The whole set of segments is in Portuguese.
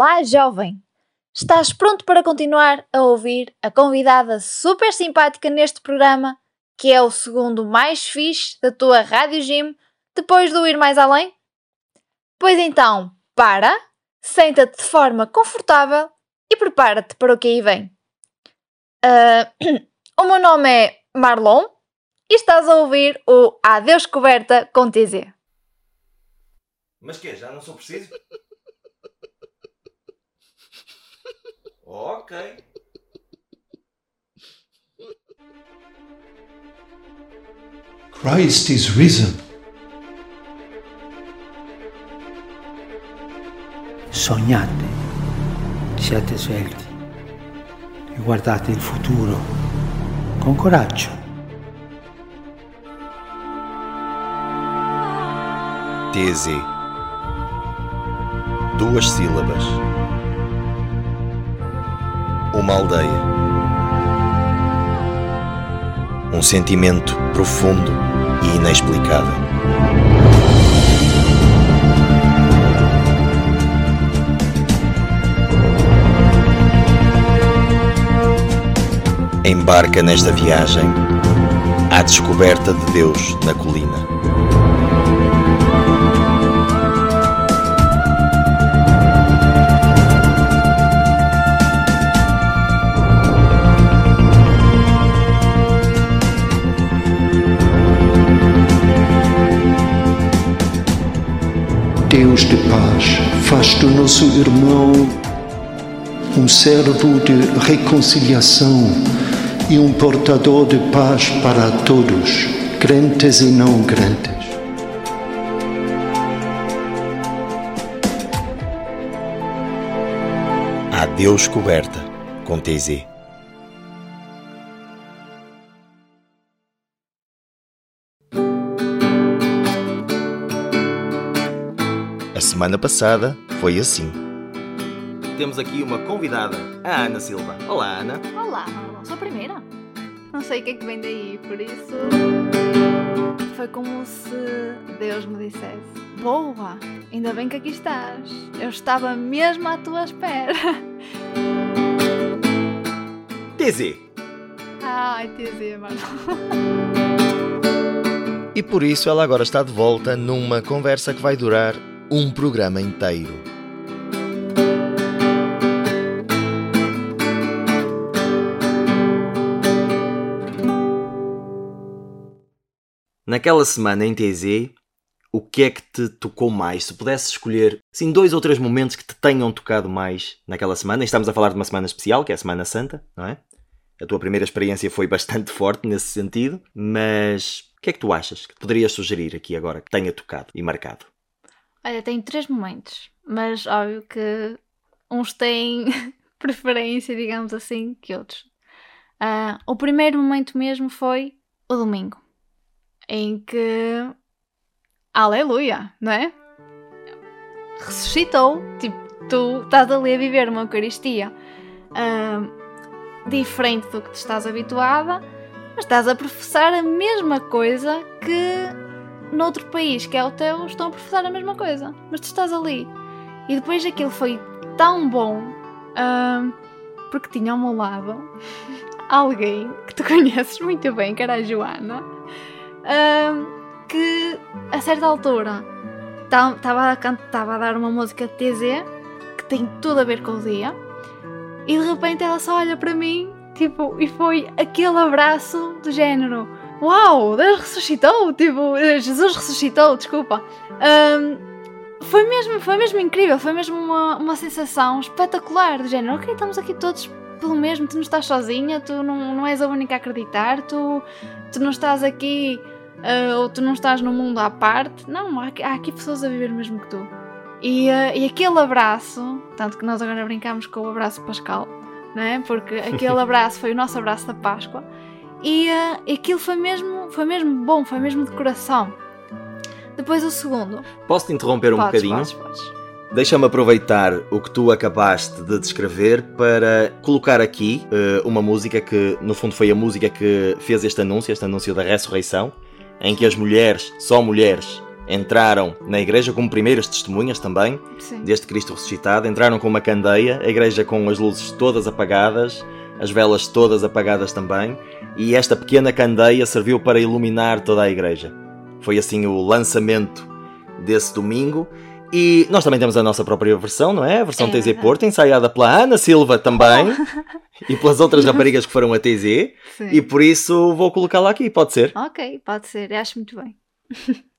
Olá, jovem! Estás pronto para continuar a ouvir a convidada super simpática neste programa, que é o segundo mais fixe da tua Rádio Gym, depois do Ir Mais Além? Pois então, para, senta-te de forma confortável e prepara-te para o que aí vem. Uh, o meu nome é Marlon e estás a ouvir o Adeus Coberta com TZ. Mas que Já não sou preciso? Ok. Christ is risen. Sognate, siate svelti e guardate il futuro con coraggio. Tese duas sílabas. Uma aldeia. Um sentimento profundo e inexplicável. Embarca nesta viagem à descoberta de Deus na colina. Deus de paz, faz do nosso irmão um servo de reconciliação e um portador de paz para todos, crentes e não crentes. A Deus coberta com TZ. Semana passada foi assim. Temos aqui uma convidada, a Ana Silva. Olá, Ana. Olá, Marlon. Sou a primeira. Não sei o que é que vem daí, por isso. Foi como se Deus me dissesse: Boa, ainda bem que aqui estás. Eu estava mesmo à tua espera. TZ. Ai, TZ, Marlon. E por isso ela agora está de volta numa conversa que vai durar um programa inteiro. Naquela semana em TZ, o que é que te tocou mais? Se pudesse escolher sim, dois ou três momentos que te tenham tocado mais naquela semana, e estamos a falar de uma semana especial, que é a Semana Santa, não é? A tua primeira experiência foi bastante forte nesse sentido, mas o que é que tu achas que poderias sugerir aqui agora que tenha tocado e marcado? Olha, tenho três momentos, mas óbvio que uns têm preferência, digamos assim, que outros. Uh, o primeiro momento mesmo foi o domingo, em que. Aleluia, não é? Ressuscitou, tipo, tu estás ali a viver uma Eucaristia uh, diferente do que te estás habituada, mas estás a professar a mesma coisa que noutro país que é o teu estão a professar a mesma coisa, mas tu estás ali. E depois aquilo foi tão bom uh, porque tinha ao meu lado alguém que tu conheces muito bem, que era a Joana, uh, que a certa altura estava a, a dar uma música de TZ que tem tudo a ver com o dia e de repente ela só olha para mim tipo, e foi aquele abraço do género Uau, Deus ressuscitou! Tipo, Jesus ressuscitou, desculpa. Um, foi mesmo, foi mesmo incrível, foi mesmo uma, uma sensação espetacular do género, ok, estamos aqui todos pelo mesmo, tu não estás sozinha, tu não, não és a única a acreditar, tu, tu não estás aqui uh, ou tu não estás no mundo à parte. Não, há, há aqui pessoas a viver mesmo que tu. E, uh, e aquele abraço, tanto que nós agora brincamos com o abraço pascal, não é? Porque aquele abraço foi o nosso abraço da Páscoa. E uh, aquilo foi mesmo, foi mesmo bom, foi mesmo de coração. Depois o segundo. Posso te interromper um podes, bocadinho? Podes, podes. Deixa-me aproveitar o que tu acabaste de descrever para colocar aqui uh, uma música que, no fundo, foi a música que fez este anúncio, este anúncio da ressurreição, em que as mulheres, só mulheres, entraram na igreja como primeiras testemunhas também Sim. deste Cristo ressuscitado. Entraram com uma candeia, a igreja com as luzes todas apagadas, as velas todas apagadas também, e esta pequena candeia serviu para iluminar toda a igreja. Foi assim o lançamento desse domingo. E nós também temos a nossa própria versão, não é? A versão É TZ. Porto, ensaiada pela Ana Silva também e pelas outras raparigas que foram a TZ. Sim. E por isso vou colocá-la aqui, pode ser? Ok, pode ser, acho muito bem.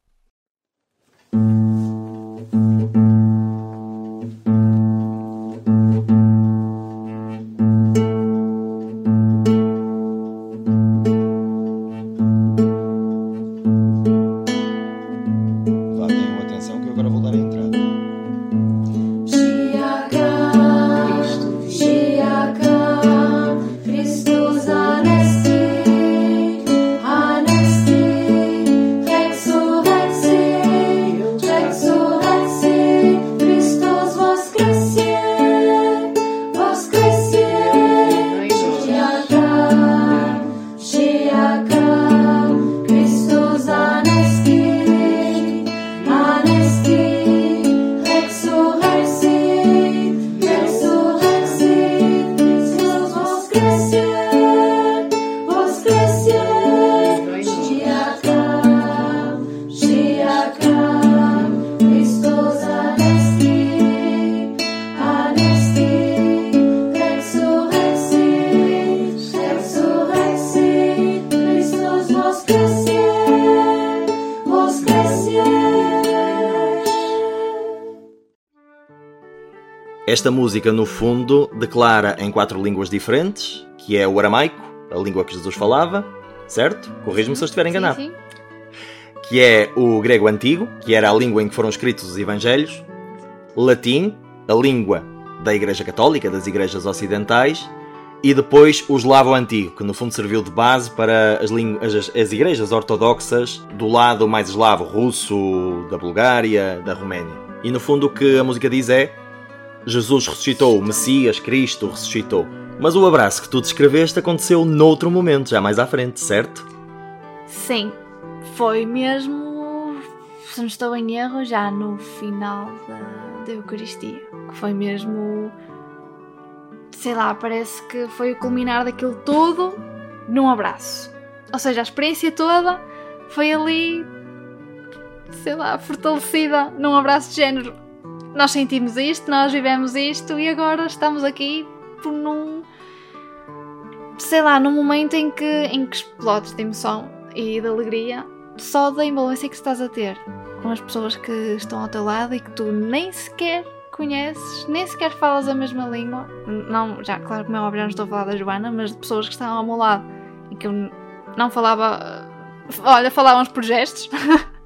Esta música, no fundo, declara em quatro línguas diferentes, que é o aramaico, a língua que Jesus falava, certo? Corrijo-me se eu estiver enganado. Sim, sim. Que é o grego antigo, que era a língua em que foram escritos os evangelhos, latim, a língua da Igreja Católica, das igrejas ocidentais, e depois o eslavo antigo, que no fundo serviu de base para as, as, as igrejas ortodoxas do lado mais eslavo, russo, da Bulgária, da Roménia. E no fundo o que a música diz é Jesus ressuscitou, o Messias, Cristo ressuscitou. Mas o abraço que tu descreveste aconteceu noutro momento, já mais à frente, certo? Sim, foi mesmo, se não estou em erro, já no final da, da Eucaristia. Que foi mesmo, sei lá, parece que foi o culminar daquilo tudo num abraço. Ou seja, a experiência toda foi ali, sei lá, fortalecida num abraço de género. Nós sentimos isto, nós vivemos isto e agora estamos aqui por num. sei lá, num momento em que, em que explodes de emoção e de alegria só da envolvência que estás a ter com as pessoas que estão ao teu lado e que tu nem sequer conheces, nem sequer falas a mesma língua. Não, já, claro que, é óbvio, não estou a falar da Joana, mas de pessoas que estavam ao meu lado e que eu não falava. Olha, falávamos por gestos.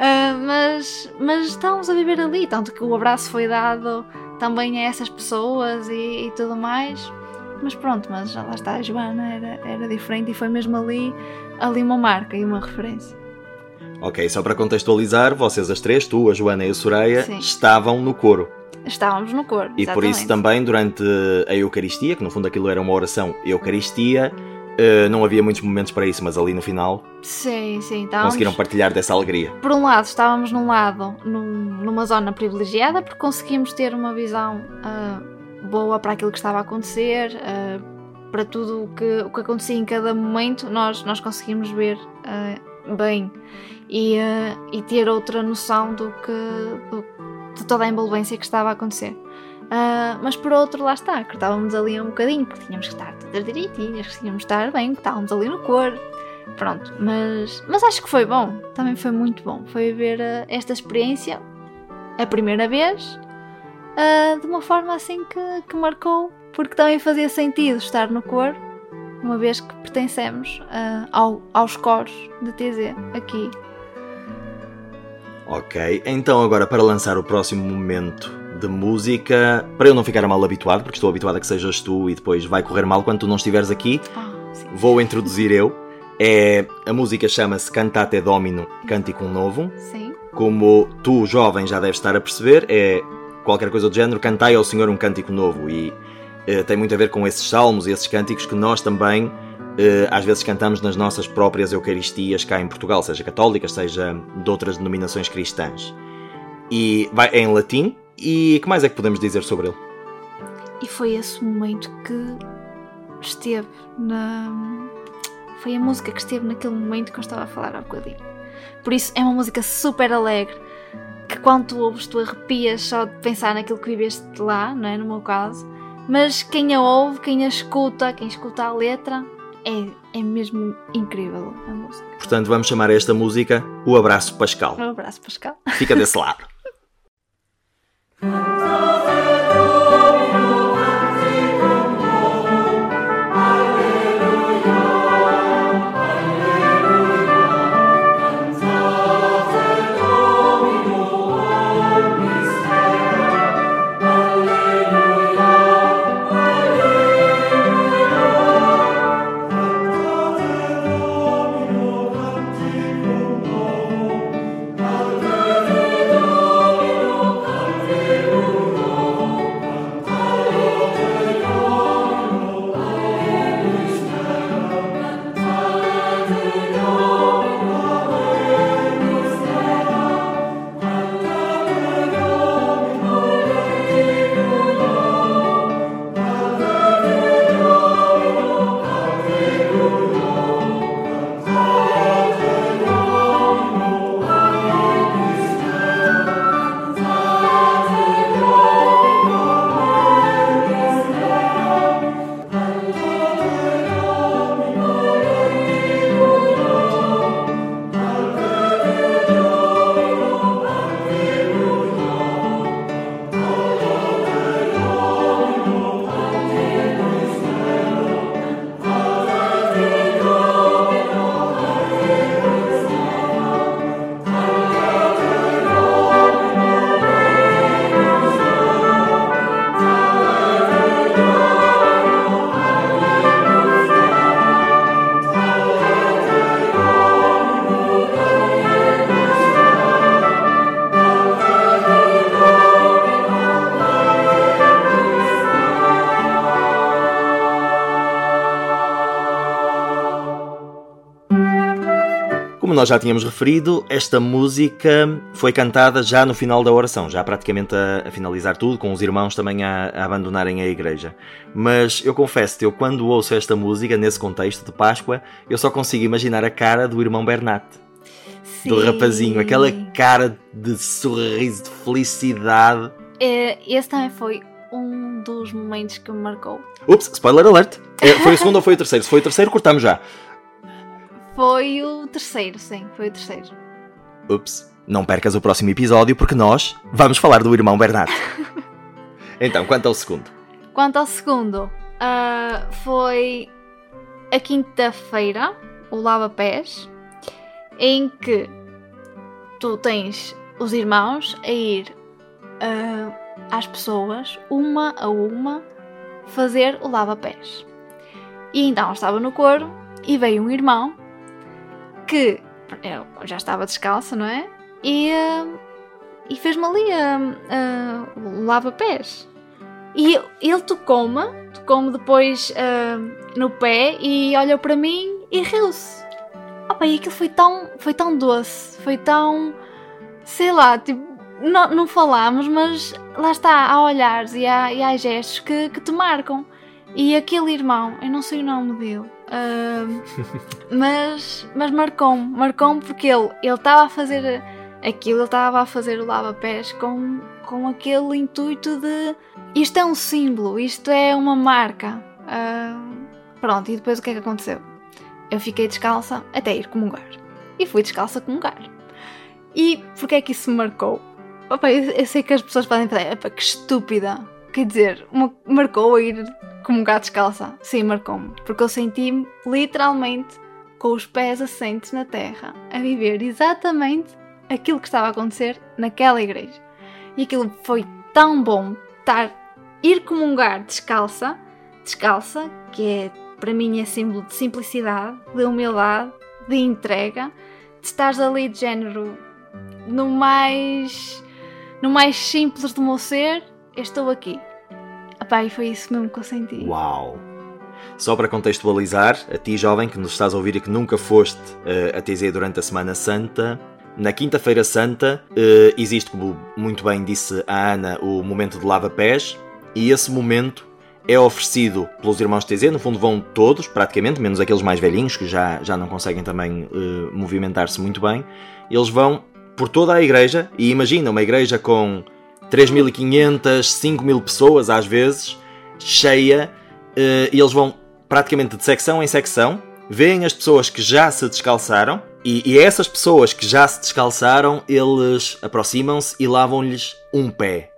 Ah, mas, mas estávamos a viver ali, tanto que o abraço foi dado também a essas pessoas e, e tudo mais. Mas pronto, mas já lá está, a Joana era, era diferente e foi mesmo ali, ali uma marca e uma referência. Ok, só para contextualizar, vocês as três, tu, a Joana e a Soraya, Sim. estavam no coro. Estávamos no coro. E por isso exatamente. também, durante a Eucaristia, que no fundo aquilo era uma oração Eucaristia, eh, não havia muitos momentos para isso, mas ali no final Sim, sim, estávamos. conseguiram partilhar dessa alegria. Por um lado, estávamos num lado, num- numa zona privilegiada, porque conseguimos ter uma visão ah, boa para aquilo que estava a acontecer, ah, para tudo o que, o que acontecia em cada momento, nós, nós conseguimos ver bem e, e ter outra noção do que, do- de toda a envolvência que estava a acontecer. Ah, mas por outro, lá está, que estávamos ali um bocadinho, porque tínhamos que estar todas direitinhas, que tínhamos que estar bem, que estávamos ali no coro. Pronto, mas, mas acho que foi bom, também foi muito bom. Foi ver ah, esta experiência, a primeira vez, ah, de uma forma assim que, que marcou, porque também fazia sentido estar no coro, uma vez que pertencemos ao- aos coros de TZ aqui. Ok, então agora para lançar o próximo momento de música, para eu não ficar mal habituado, porque estou habituado a que sejas tu e depois vai correr mal quando tu não estiveres aqui, Ah, vou introduzir eu. É, a música chama-se Cantate Domino, Cântico Novo. Sim, Como tu, jovem, já deves estar a perceber, é qualquer coisa do género, cantai ao Senhor um cântico novo. E eh, tem muito a ver com esses salmos e esses cânticos que nós também eh, às vezes cantamos nas nossas próprias Eucaristias cá em Portugal, seja católicas, seja de outras denominações cristãs. E vai é em latim. E que mais é que podemos dizer sobre ele? E foi esse momento que esteve na. Foi a música que esteve naquele momento que eu estava a falar há bocadinho. Por isso é uma música super alegre. Que quando tu ouves, tu arrepias só de pensar naquilo que viveste lá, não é? No meu caso. Mas quem a ouve, quem a escuta, quem escuta a letra, é, é mesmo incrível a música. Portanto, vamos chamar esta música O Abraço Pascal. Um abraço, Pascal. Fica desse lado. Como nós já tínhamos referido, esta música foi cantada já no final da oração, já praticamente a, a finalizar tudo, com os irmãos também a, a abandonarem a igreja. Mas eu confesso-te, eu quando ouço esta música, nesse contexto de Páscoa, eu só consigo imaginar a cara do irmão Bernat, do Sim. rapazinho, aquela cara de sorriso, de felicidade. É, esse também foi um dos momentos que me marcou. Ups, spoiler alert! É, Foi o segundo ou foi o terceiro? Se foi o terceiro, cortamos já. Foi o terceiro, sim, foi o terceiro. Ups, não percas o próximo episódio porque nós vamos falar do irmão Bernat. Então, quanto ao segundo? Quanto ao segundo, ah, foi a quinta-feira, o Lava Pés, em que tu tens os irmãos a ir ah, às pessoas, uma a uma, fazer o Lava Pés. E então estava no coro e veio um irmão que eu já estava descalço, não é? E, ah, e fez-me ali ah, ah, o lava-pés. E ele tocou-me, tocou-me depois no pé e olhou para mim e riu-se. Opa, e aquilo foi tão, foi tão doce, foi tão. sei lá, tipo, não, não falámos, mas lá está, há olhares e há, e há gestos que, que te marcam. E aquele irmão, eu não sei o nome dele, ah, mas, mas marcou-me, marcou-me porque ele estava a fazer aquilo, ele estava a fazer o lava-pés com, com aquele intuito de isto é um símbolo, isto é uma marca. Ah, pronto, e depois o que é que aconteceu? Eu fiquei descalça até ir comungar. E fui descalça comungar. E porquê é que isso me marcou? Opa, eu, eu sei que as pessoas podem pensar, "Epá, que estúpida. Quer dizer, ma- marcou a ir comungar descalça. Sim, marcou-me. Porque eu senti-me literalmente com os pés assentes na terra, a viver exatamente aquilo que estava a acontecer naquela igreja. E aquilo foi tão bom estar, ir comungar descalça, descalça, que é para mim é símbolo de simplicidade, de humildade, de entrega, de estares ali de género no mais no mais simples do meu ser, estou aqui. Epá, e foi isso mesmo que eu senti. Uau! Só para contextualizar, a ti jovem que nos estás a ouvir e que nunca foste eh, a TZ durante a Semana Santa, na Quinta-feira Santa eh, existe, como muito bem disse a Ana, o momento de lava-pés e esse momento é oferecido pelos irmãos TZ, no fundo vão todos, praticamente, menos aqueles mais velhinhos que já, já não conseguem também eh, movimentar-se muito bem, eles vão por toda a igreja e imagina uma igreja com 3.500, 5.000 pessoas às vezes, cheia, eh, e eles vão praticamente de secção em secção, veem as pessoas que já se descalçaram e, e essas pessoas que já se descalçaram, eles aproximam-se e lavam-lhes um pé.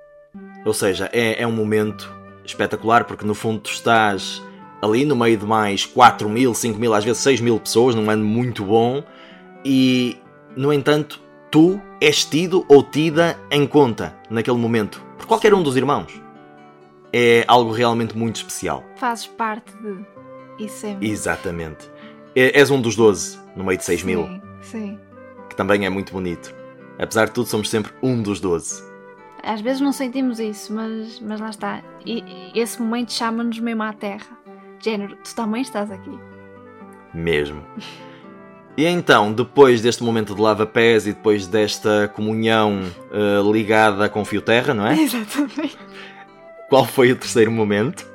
Ou seja, é, é um momento espetacular porque no fundo tu estás ali no meio de mais 4 mil, 5 mil, às vezes 6 mil pessoas, num ano muito bom, e no entanto tu és tido ou tida em conta naquele momento por qualquer um dos irmãos. É algo realmente muito especial. Fazes parte de. Isso é. Exatamente. É- És um dos 12 no meio de 6 mil, Sim, sim. que também é muito bonito. Apesar de tudo, somos sempre um dos 12. Às vezes não sentimos isso, mas, mas lá está. E, e esse momento chama-nos mesmo à terra. Género, tu também estás aqui. Mesmo. E então, depois deste momento de lava-pés e depois desta comunhão eh, ligada com fio terra, não é? Exatamente. Qual foi o terceiro momento?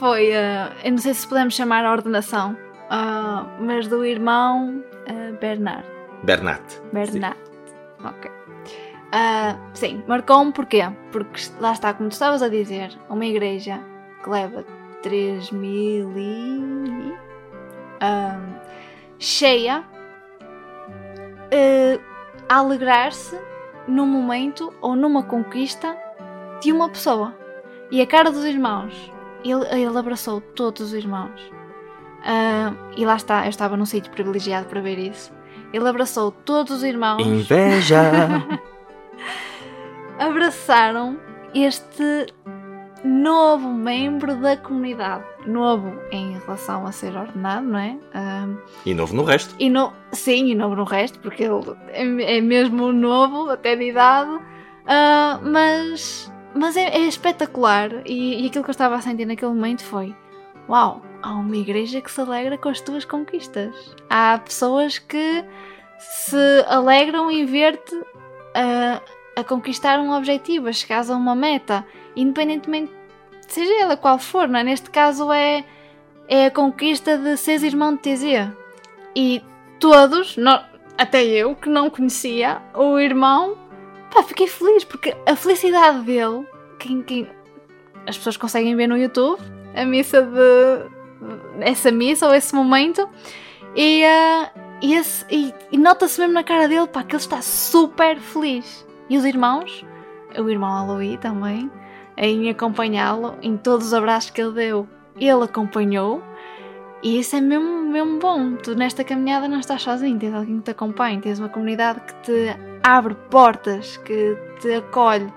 Foi, eh, eu não sei se podemos chamar a ordenação, ah, mas do irmão eh, Bernard. Bernat. Bernard. Ok. Ah, sim, marcou-me porquê? Porque lá está, como tu estavas a dizer, uma igreja que leva 3 mil e. cheia eh, a alegrar-se num momento ou numa conquista de uma pessoa. E a cara dos irmãos, ele, ele abraçou todos os irmãos. Ah, e lá está, eu estava num sítio privilegiado para ver isso. Ele abraçou todos os irmãos, Inveja! abraçaram este novo membro da comunidade. Novo em relação a ser ordenado, não é? E novo no resto. e no, sim, e novo no resto, porque ele é, é mesmo novo, até de idade, ah, mas, mas é, é espetacular. E, e aquilo que eu estava a sentir naquele momento foi: Uau, há uma igreja que se alegra com as tuas conquistas. Há pessoas que se alegram em ver-te ah, a conquistar um objetivo, a chegares a uma meta, independentemente seja ela qual for, não é? Neste caso é, é a conquista de seres irmão de TZ. E todos, até eu que não conhecia o irmão, pá, fiquei feliz porque a felicidade dele, quem, quem- as pessoas conseguem ver no YouTube, a missa de. essa missa ou esse momento, e, ah, e, e- e nota-se mesmo na cara dele, pá, que ele está super feliz. E os irmãos, o irmão Aloí também, em acompanhá-lo em todos os abraços que ele deu, ele acompanhou. E isso é mesmo, mesmo bom. Tu nesta caminhada não estás sozinho, tens alguém que te acompanha, tens uma comunidade que te abre portas, que te acolhe,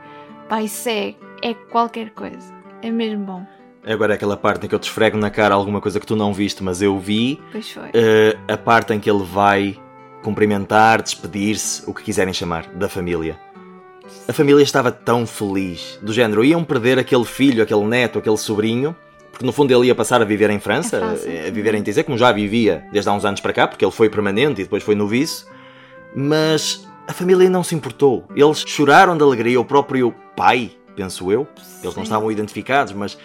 pá, e segue. É qualquer coisa. É mesmo bom. Agora é aquela parte em que eu te esfrego na cara alguma coisa que tu não viste, mas eu vi. Pois foi. eh, a parte em que ele vai cumprimentar, despedir-se, o que quiserem chamar, da família. A família estava tão feliz, do género, iam perder aquele filho, aquele neto, aquele sobrinho, porque no fundo ele ia passar a viver em França, França. eh, a viver em TZ, como já vivia desde há uns anos para cá, porque ele foi permanente e depois foi noviço, mas a família não se importou. Eles choraram de alegria, o próprio pai, penso eu, eles não Sim. estavam identificados, mas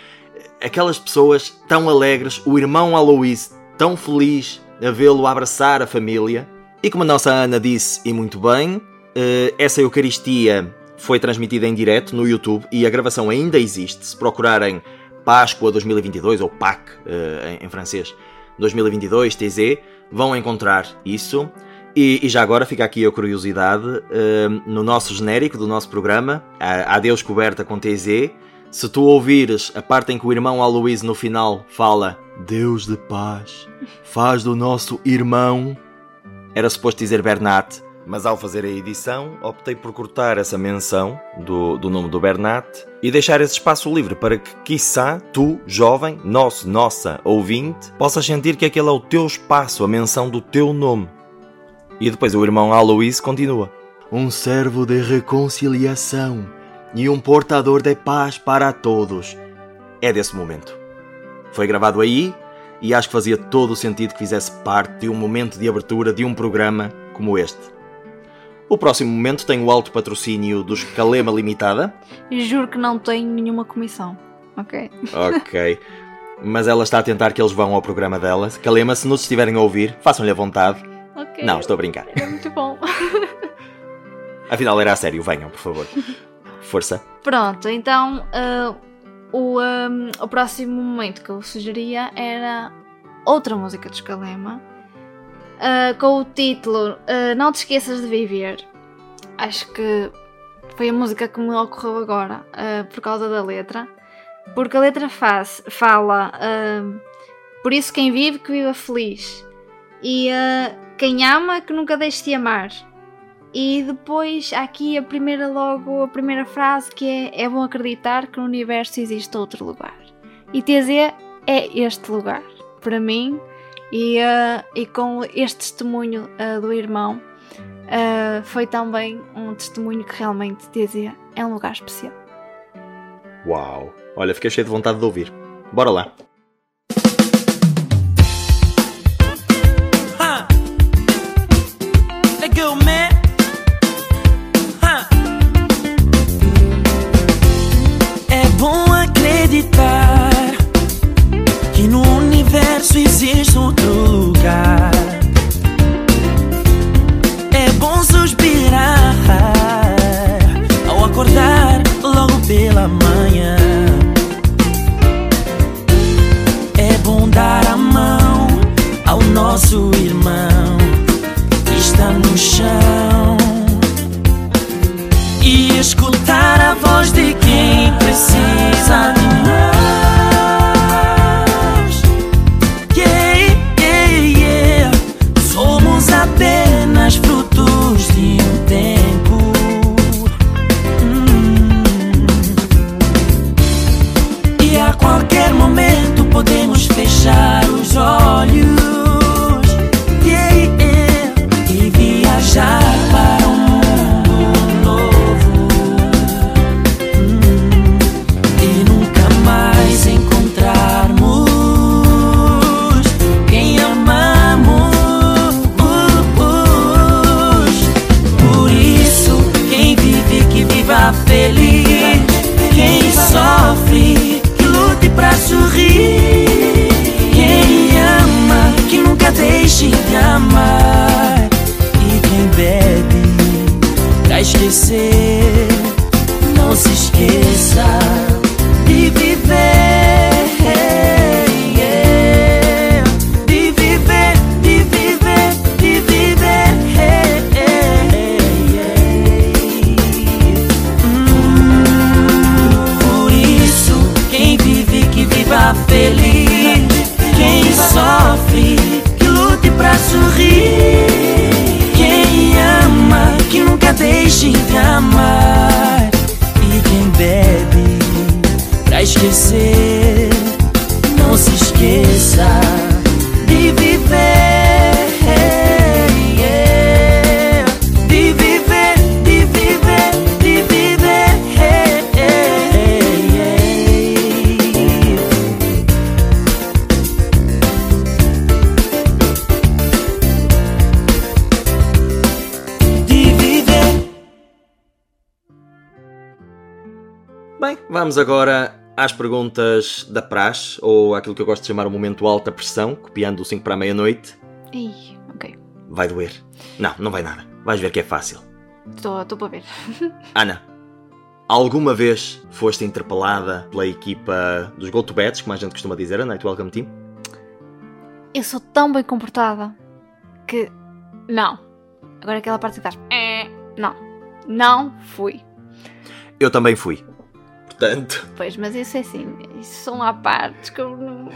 aquelas pessoas tão alegres, o irmão Aloís tão feliz a vê-lo abraçar a família. E como a nossa Ana disse, e muito bem, eh, essa Eucaristia foi transmitida em direto no YouTube e a gravação ainda existe. Se procurarem Páscoa 2022 ou PAC eh, em, francês 2022 TZ, vão encontrar isso. E, e já agora fica aqui a curiosidade: eh, no nosso genérico do nosso programa, Adeus Coberta com TZ, se tu ouvires a parte em que o irmão Aloysio no final fala Deus de paz, faz do nosso irmão, era suposto dizer Bernat, mas ao fazer a edição optei por cortar essa menção do, do nome do Bernat e deixar esse espaço livre para que, quiçá, tu, jovem, nosso, nossa, ouvinte, possas sentir que aquele é o teu espaço, a menção do teu nome. E depois o irmão Aloysio continua. Um servo de reconciliação e um portador de paz para todos. É desse momento. Foi gravado aí e acho que fazia todo o sentido que fizesse parte de um momento de abertura de um programa como este. O próximo momento tem o alto patrocínio dos Calema Limitada. Juro que não tenho nenhuma comissão. Ok? Ok. Mas ela está a tentar que eles vão ao programa dela. Calema, se nos estiverem a ouvir, façam-lhe a vontade. Ok. Não, estou a brincar. É muito bom. Afinal, era a sério. Venham, por favor. Força. Pronto, então ah, o, ah, o próximo momento que eu sugeria era outra música de Escalema ah, com o título ah, Não Te Esqueças de Viver. Acho que foi a música que me ocorreu agora ah, por causa da letra, porque a letra faz, fala por isso quem vive que viva feliz e quem ama que nunca deixe de amar. E depois há aqui a primeira logo, a primeira frase que é é bom acreditar que no universo existe outro lugar. E TZ é este lugar, para mim, e, eh, e com este testemunho eh, do irmão, eh, foi também um testemunho que realmente TZ é um lugar especial. Uau. Olha, fiquei cheio de vontade de ouvir. Bora lá. Perguntas da praxe, ou aquilo que eu gosto de chamar o momento alta pressão, copiando o 5 para a meia-noite. Ih, ok. Vai doer. Não, não vai nada. Vais ver que é fácil. Estou para ver. Ana, alguma vez foste interpelada pela equipa dos Go to como a gente costuma dizer, a Night Welcome Team? Eu sou tão bem comportada que. Não. Agora aquela parte que estás. "Eh", Não. Não fui. Eu também fui. Portanto, Pois, mas isso é assim. Isso são lá partes que eu não.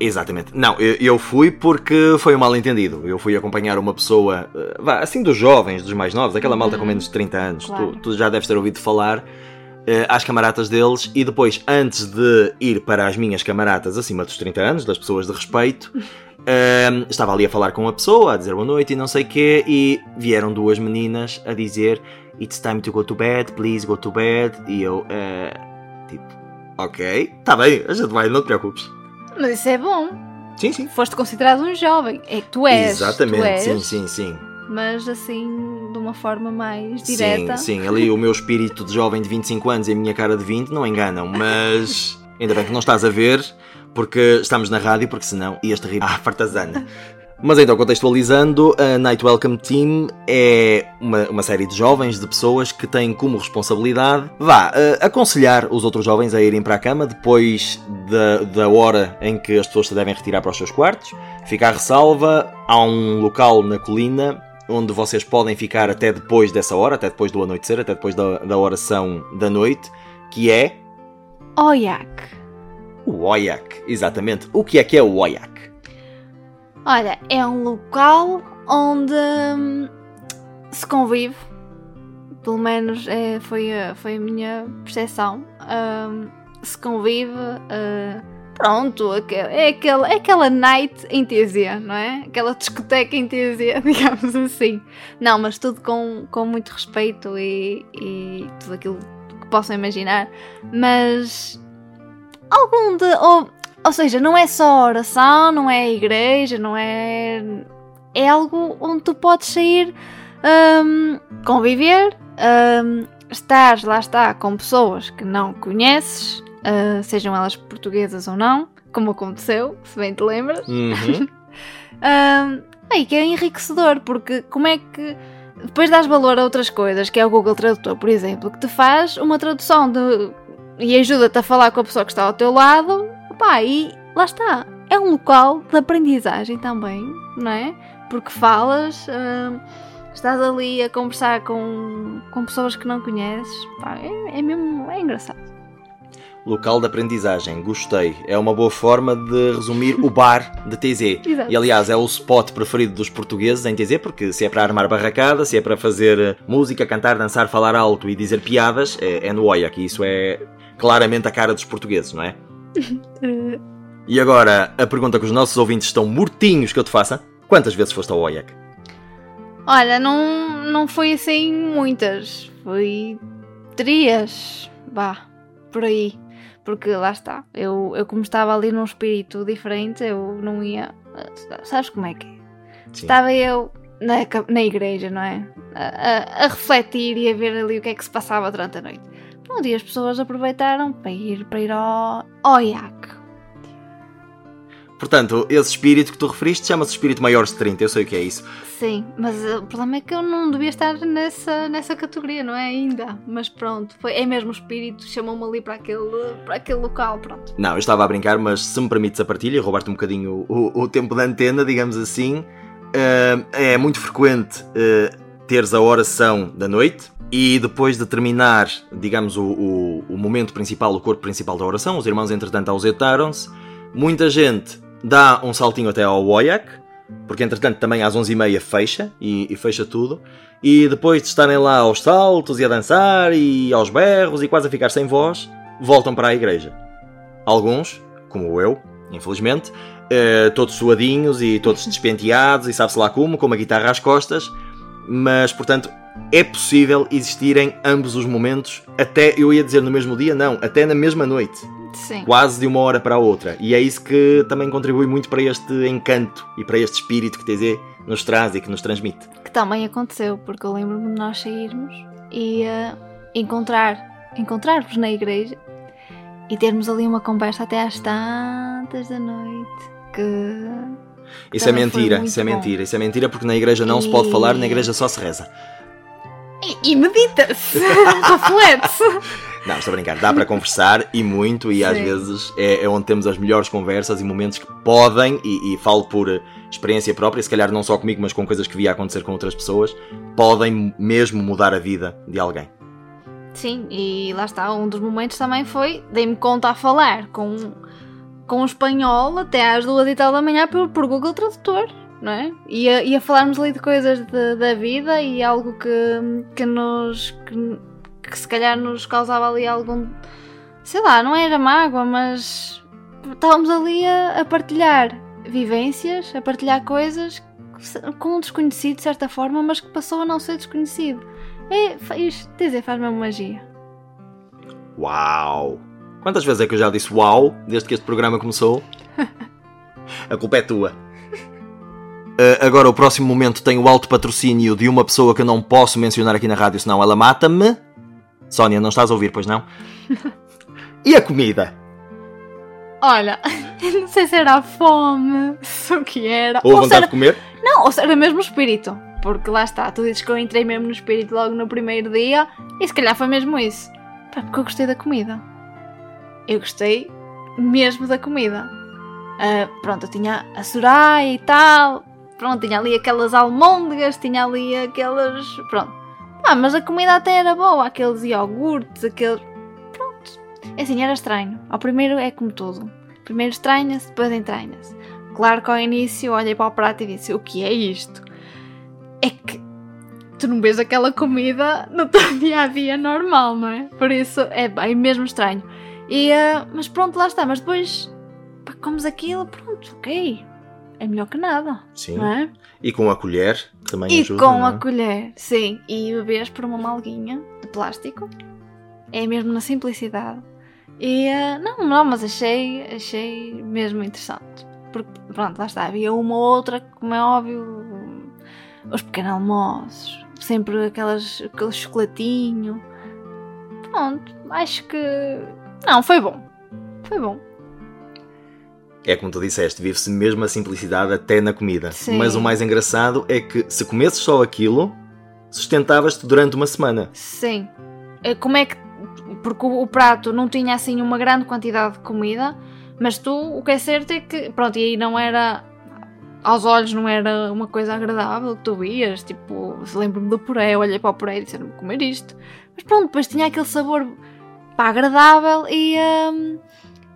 exatamente. Não, eu, eu fui porque foi um mal entendido. Eu fui acompanhar uma pessoa, eh, assim dos jovens, dos mais novos, aquela malta com menos de 30 anos. Claro. Tu, tu já deves ter ouvido falar. eh, às camaratas deles e depois, antes de ir para as minhas camaratas acima dos 30 anos, das pessoas de respeito, Ahm, estava ali a falar com uma pessoa, a dizer boa noite e não sei o quê, e vieram duas meninas a dizer It's time to go to bed, please go to bed. E eu, eh, tipo, ok, está bem, a gente vai, não te preocupes. Mas isso é bom. Sim, sim. Foste considerado um jovem. É que tu és. Exatamente, tu és, sim, sim, sim. Mas assim, de uma forma mais direta. Sim, sim, ali o meu espírito de jovem de 25 anos e a minha cara de 20 não enganam, mas ainda bem que não estás a ver, porque estamos na rádio, porque senão ias-te rir à fartazana. Mas então, contextualizando, a Night Welcome Team é uma, uma série de jovens, de pessoas que têm como responsabilidade, vá, eh, aconselhar os outros jovens a irem para a cama depois da, da hora em que as pessoas se devem retirar para os seus quartos. Ficar ressalva, há um local na colina onde vocês podem ficar até depois dessa hora, até depois do anoitecer, até depois da, da oração da noite, que é Oyak. o Oyak. Exatamente. O que é que é o Oyak? Olha, é um local onde hum, se convive. Pelo menos é, foi, foi a minha percepção. Hum, se convive. uh, pronto, é aquela, é aquela night em TZ, não é? Aquela discoteca em TZ, digamos assim. Não, mas tudo com, com muito respeito e, e tudo aquilo que possam imaginar. Mas. Algum de. Ou, ou seja, não é só oração, não é igreja, não é. É algo onde tu podes sair, hum, conviver, hum, estar, lá está, com pessoas que não conheces, ah, sejam elas portuguesas ou não, como aconteceu, se bem te lembras. Uhum. Aí que é enriquecedor, porque como é que depois dás valor a outras coisas, que é o Google Tradutor, por exemplo, que te faz uma tradução de, e ajuda-te a falar com a pessoa que está ao teu lado, pá, e lá está. É um local de aprendizagem também, não é? Porque falas, ahm, estás ali a conversar com, com pessoas que não conheces, pá, é, é mesmo, é engraçado. Local de aprendizagem, gostei. É uma boa forma de resumir o bar de TZ. Exato. E aliás, é o spot preferido dos portugueses em TZ, porque se é para armar barracada, se é para fazer eh, música, cantar, dançar, falar alto e dizer piadas, é, é no Oiac. E isso é claramente a cara dos portugueses, não é? E agora, a pergunta que os nossos ouvintes estão mortinhos que eu te faça: quantas vezes foste ao Oiac? Olha, não, não foi assim muitas. Foi três, vá, por aí. Porque lá está, eu, eu como estava ali num espírito diferente, eu não ia. Sabes como é que é? Sim. Estava eu na, na igreja, não é? A, a- a refletir e a ver ali o que é que se passava durante a noite. Um dia as pessoas aproveitaram para ir, para ir ao, ao IAC. Portanto, esse espírito que tu referiste chama-se espírito maior de 30, eu sei o que é isso. Sim, mas uh, o problema é que eu não devia estar nessa, nessa categoria, não é? Ainda. Mas pronto, foi, é mesmo o espírito, chamou-me ali para aquele, para aquele local, pronto. Não, eu estava a brincar, mas se me permites a partilha e roubar-te um bocadinho o, o tempo da antena, digamos assim, eh, é muito frequente eh, teres a oração da noite e depois de terminar, digamos, o, o- o momento principal, o corpo principal da oração, os irmãos entretanto ausentaram-se, muita gente dá um saltinho até ao Oiac, porque entretanto também às 11h30 fecha e, e fecha tudo, e depois de estarem lá aos saltos e a dançar e aos berros e quase a ficar sem voz, voltam para a igreja. Alguns, como eu, infelizmente, eh, todos suadinhos e todos despenteados e sabe-se lá como, com uma guitarra às costas, mas portanto é possível existirem ambos os momentos, até eu ia dizer no mesmo dia, não, até na mesma noite, Sim. quase de uma hora para a outra, e é isso que também contribui muito para este encanto e para este espírito que TZ nos traz e que nos transmite. Que também aconteceu, porque eu lembro-me de nós sairmos e uh, encontrar, encontrar-vos na igreja e termos ali uma conversa até às tantas da noite. Que. Isso é Também foi mentira, isso é bom. mentira, isso é mentira porque na igreja não se pode E- falar, na igreja só se reza. E, e medita-se! Reflete-se! Não, estou a brincar, dá para conversar e muito, e às Sim. vezes é, é onde temos as melhores conversas e momentos que podem, e, e falo por experiência própria, se calhar não só comigo, mas com coisas que via acontecer com outras pessoas, podem mesmo mudar a vida de alguém. Sim, e lá está, um dos momentos também foi, dei-me conta a falar com, com o espanhol até às duas e tal da manhã por, por Google Tradutor, não é? E a, e a falarmos ali de coisas de- da vida e algo que, que nos. Que, que se calhar nos causava ali algum. Sei lá, não era mágoa, mas estávamos ali a, a partilhar vivências, a partilhar coisas com um desconhecido de certa forma, mas que passou a não ser desconhecido. É, faz, dizer, faz mesmo magia. Uau! Quantas vezes é que eu já disse uau desde que este programa começou? A culpa é tua. Uh, agora, o próximo momento tem o alto patrocínio de uma pessoa que eu não posso mencionar aqui na rádio, senão ela mata-me. Sónia, não estás a ouvir, pois não? e a comida? Olha, não sei se era a fome, se o que era. Ou a vontade era... de comer? Não, ou se era mesmo o espírito. Porque lá está, tu dizes que eu entrei mesmo no espírito logo no primeiro dia e se calhar foi mesmo isso. Pá, porque eu gostei da comida. Eu gostei mesmo da comida. Ah, pronto, eu tinha a Soraya e tal. Pronto, tinha ali aquelas almôndegas, tinha ali aquelas. Pronto. Ah, mas a comida até era boa, aqueles iogurtes, aqueles. Pronto. É Assim, era estranho. Ao primeiro é como tudo. Primeiro estranha-se, depois entranha-se. Claro que ao início olhei para o prato e disse: O que é isto? É que tu não vês aquela comida no teu dia a dia normal, não é? Por isso é bem mesmo estranho. E, ah, mas pronto, lá está. Mas depois pá, comes aquilo, pronto, ok. É melhor que nada, Sim. é? E com a colher, que também E ajuda. com não a é? colher, sim. E bebês por uma malguinha de plástico. É mesmo na simplicidade. E ah, não, não, mas achei, achei mesmo interessante. Porque, pronto, lá está. Havia uma ou outra, como é óbvio, os pequenos almoços, sempre aquelas, aquele chocolatinho. Pronto, acho que. Não, foi bom. Foi bom. É como tu disseste, vive-se mesmo a simplicidade até na comida. Sim. Mas o mais engraçado é que se comesses só aquilo, sustentavas-te durante uma semana. Sim. Eh, Como é que. Porque o, prato não tinha assim uma grande quantidade de comida, mas tu, o que é certo é que. Pronto, e aí não era. Aos olhos não era uma coisa agradável que tu vias. Tipo, se lembro-me do puré, eu olhei para o puré e disse: não vou comer isto. Mas pronto, depois tinha aquele sabor pá, agradável e. hum,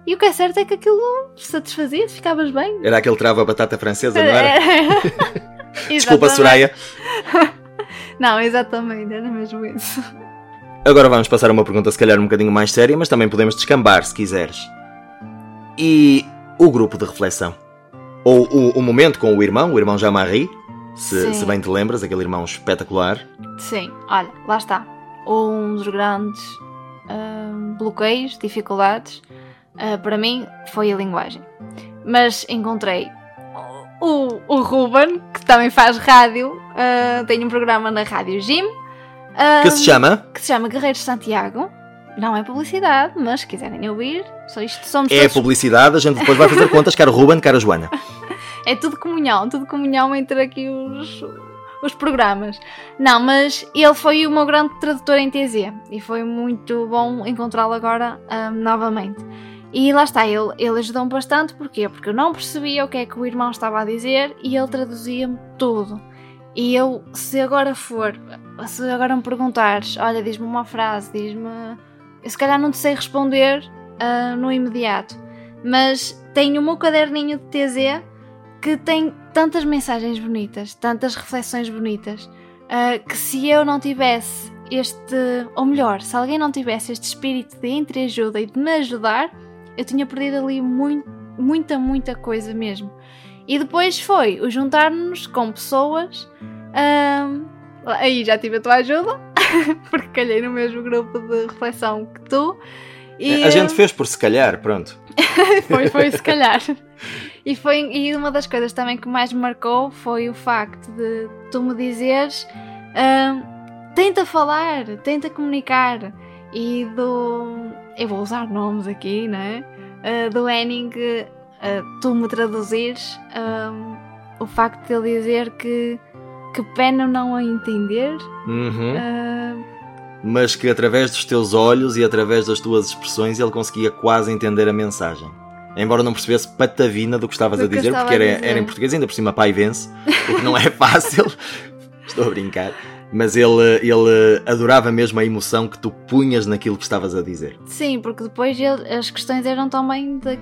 e o que é certo é que aquilo satisfazia, ficavas bem. Era aquele trava batata francesa, não era? Desculpa, Exatamente. Soraya. Não, exatamente, era mesmo isso. Agora vamos passar a uma pergunta se calhar um bocadinho mais séria, mas também podemos descambar se quiseres. E o grupo de reflexão? Ou o, o momento com o irmão, o irmão Jean-Marie, se, se bem te lembras, aquele irmão espetacular. Sim, olha, lá está. Um dos grandes hum, bloqueios, dificuldades, ah, para mim foi a linguagem. Mas encontrei o, o Ruben, que também faz rádio, ah, tem um programa na Rádio Jim, Que se chama que se chama Guerreiros de Santiago. Não é publicidade, mas se quiserem ouvir, só isto somos É todos- publicidade, a gente depois vai fazer contas, cara Ruben, cara Joana. É tudo comunhão, tudo comunhão entre aqui os, os programas. Não, mas ele foi o meu grande tradutor em TZ e foi muito bom encontrá-lo agora ahm, novamente. E lá está, ele, ele ajudou-me bastante, porquê? Porque eu não percebia o que é que o irmão estava a dizer e ele traduzia-me tudo. E eu, se agora for, se agora me perguntares, olha, diz-me uma frase, diz-me. Eu se calhar não te sei responder ah, no imediato, mas tenho o meu caderninho de TZ que tem tantas mensagens bonitas, tantas reflexões bonitas, ah, que se eu não tivesse este, ou melhor, se alguém não tivesse este espírito de entreajuda e de me ajudar, eu tinha perdido ali muito, muita, muita coisa mesmo. E depois foi o juntar-nos com pessoas. ahm, aí já tive a tua ajuda, porque calhei no mesmo grupo de reflexão que tu. E, A gente fez por se calhar, pronto. foi, foi se calhar. E, foi, e uma das coisas também que mais me marcou foi o facto de tu me dizeres "Ahm, tenta falar, tenta comunicar. E do. Eu vou usar nomes aqui, não é? Ah, do Henning, ah, tu me traduzires o facto de ele dizer que. Que pena não a entender. Uhum. ah, Mas que através dos teus olhos e através das tuas expressões ele conseguia quase entender a mensagem. Embora não percebesse patavina do que estavas Do a dizer, porque era, dizer. era em português, ainda por cima pai vence, o que não é fácil. Estou a brincar. Mas ele, ele adorava mesmo a emoção que tu punhas naquilo que estavas a dizer. Sim, porque depois ele- as questões eram também de,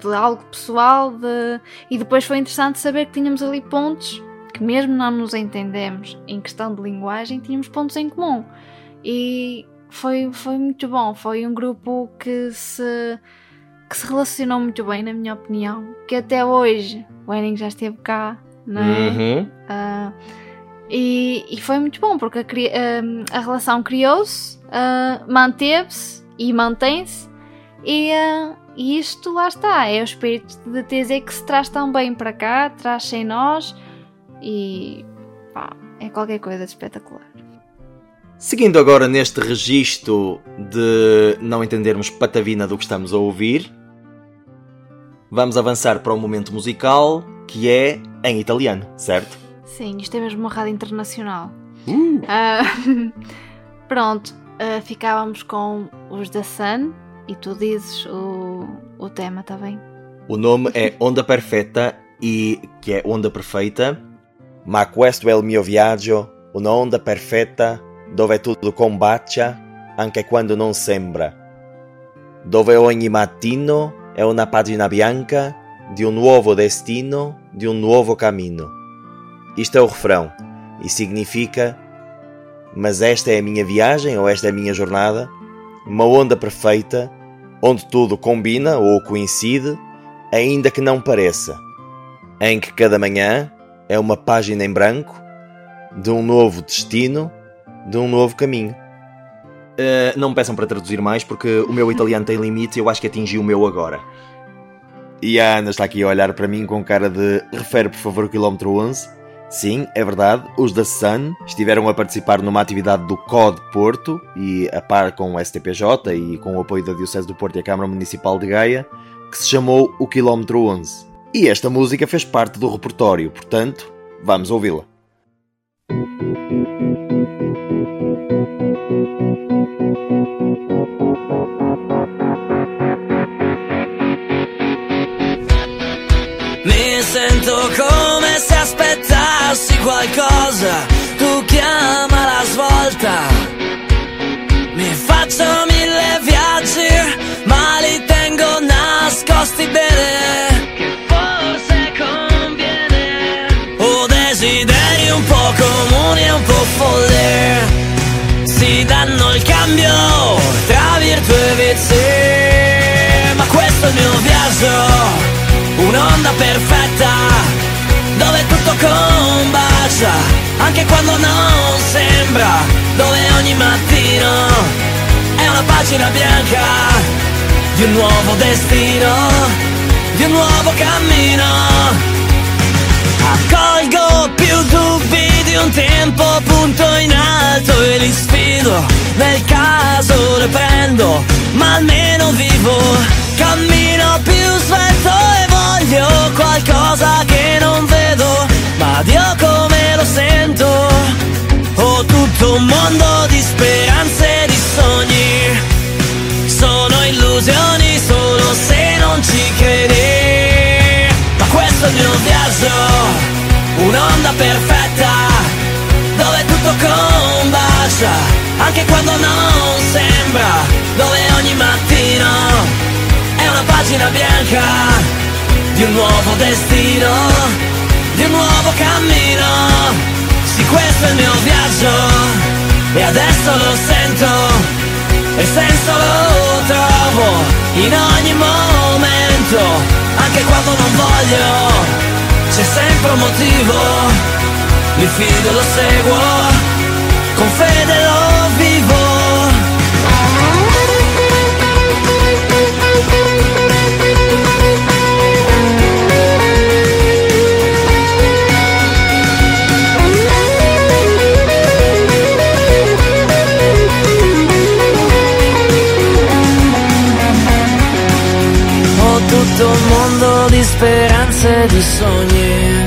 de algo pessoal de, e depois foi interessante saber que tínhamos ali pontos que mesmo não nos entendemos em questão de linguagem, tínhamos pontos em comum. E foi, foi muito bom, foi um grupo que se, que se relacionou muito bem, na minha opinião, que até hoje o Henning já esteve cá, não é? Uhum. Ah, e, e foi muito bom porque a, ah, a relação criou-se, ah, manteve-se e mantém-se. E, e isto lá está, é o espírito de TZ que se traz tão bem para cá, traz-se em nós e pá, é qualquer coisa de espetacular. Seguindo agora neste registro de não entendermos patavina do que estamos a ouvir, vamos avançar para um momento musical que é em italiano, certo? Sim, isto é mesmo uma rádio internacional. Ah, pronto, ah, ficávamos com os da Sun e tu dizes o, o tema, está bem? O nome é Onda Perfetta e que é onda perfeita. Ma questo è il mio viaggio, una onda perfetta dove tutto combacia anche quando non sembra. Dove ogni mattino è una pagina bianca di un nuovo destino, di un nuovo cammino. Isto é o refrão e significa: Mas esta é a minha viagem ou esta é a minha jornada, uma onda perfeita onde tudo combina ou coincide, ainda que não pareça, em que cada manhã é uma página em branco de um novo destino, de um novo caminho. Eh, não me peçam para traduzir mais porque o meu italiano tem limite e eu acho que atingi o meu agora. E a Ana está aqui a olhar para mim com cara de refere por favor o quilómetro 11. Sim, é verdade, os da Sun estiveram a participar numa atividade do COD Porto e a par com o STPJ e com o apoio da Diocese do Porto e a Câmara Municipal de Gaia, que se chamou o Quilómetro 11. E esta música fez parte do repertório, portanto, vamos ouvi-la. Qualcosa, tu chiama la svolta. Mi faccio mille viaggi, ma li tengo nascosti bene. Che forse conviene. Ho desideri un po' comuni e un po' folli. Si danno il cambio tra virtù e vizi. Ma questo è il mio viaggio un'onda perfetta dove tutto combacia anche quando non sembra dove ogni mattino è una pagina bianca di un nuovo destino di un nuovo cammino. Accolgo più dubbi di un tempo punto in alto e li sfido. Nel caso le prendo ma almeno vivo. Cammino più svelto e voglio qualcosa che non vedo ma mondo di speranze e di sogni. Sono illusioni solo se non ci credi. Ma questo è il mio viaggio un'onda perfetta dove tutto combacia anche quando non sembra dove ogni mattino è una pagina bianca di un nuovo destino di un nuovo cammino. Sì questo è il mio viaggio e adesso lo sento e senso lo trovo in ogni momento anche quando non voglio c'è sempre un motivo mi fido lo seguo tutto un mondo di speranze e di sogni.